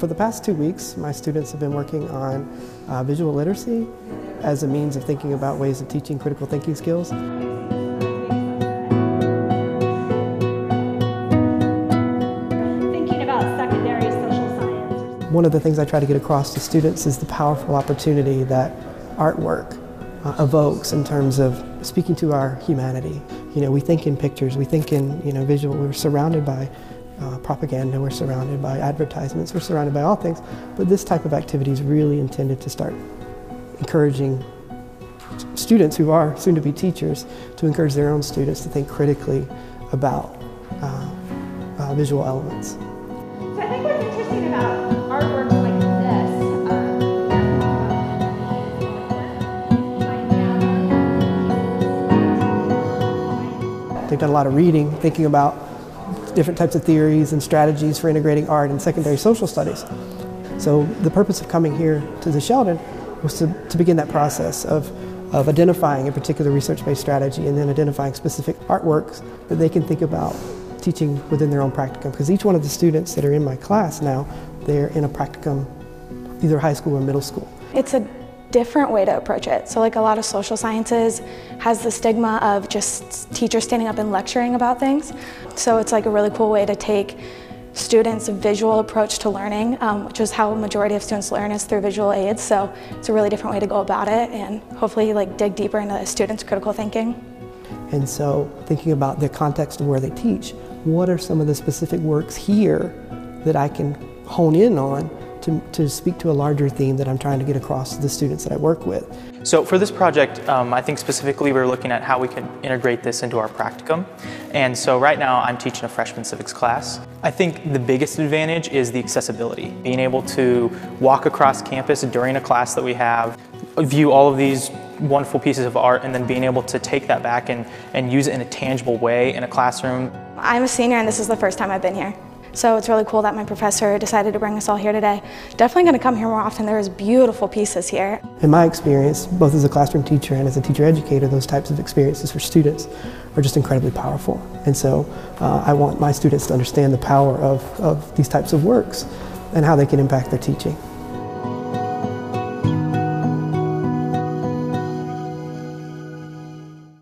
For the past two weeks, my students have been working on uh, visual literacy as a means of thinking about ways of teaching critical thinking skills. Thinking about secondary social science. One of the things I try to get across to students is the powerful opportunity that artwork uh, evokes in terms of speaking to our humanity. You know, we think in pictures, we think in, you know, visual, we're surrounded by uh, propaganda, we're surrounded by advertisements, we're surrounded by all things, but this type of activity is really intended to start encouraging students who are soon to be teachers to encourage their own students to think critically about uh, uh, visual elements. So I think what's interesting about artwork like this, They've done a lot of reading, thinking about different types of theories and strategies for integrating art and secondary social studies. So the purpose of coming here to the Sheldon was to, to begin that process of, of identifying a particular research-based strategy and then identifying specific artworks that they can think about teaching within their own practicum. Because each one of the students that are in my class now, they're in a practicum, either high school or middle school. It's a different way to approach it. So like a lot of social sciences has the stigma of just teachers standing up and lecturing about things. So it's like a really cool way to take students' visual approach to learning, um, which is how majority of students learn is through visual aids. So it's a really different way to go about it and hopefully like dig deeper into the students' critical thinking. And so thinking about the context of where they teach, what are some of the specific works here that I can hone in on to, to speak to a larger theme that I'm trying to get across to the students that I work with. So for this project, um, I think specifically we're looking at how we can integrate this into our practicum. And so right now I'm teaching a freshman civics class. I think the biggest advantage is the accessibility. Being able to walk across campus during a class that we have, view all of these wonderful pieces of art and then being able to take that back and, and use it in a tangible way in a classroom. I'm a senior and this is the first time I've been here. So it's really cool that my professor decided to bring us all here today. Definitely going to come here more often. There's beautiful pieces here. In my experience, both as a classroom teacher and as a teacher educator, those types of experiences for students are just incredibly powerful. And so uh, I want my students to understand the power of, of these types of works and how they can impact their teaching.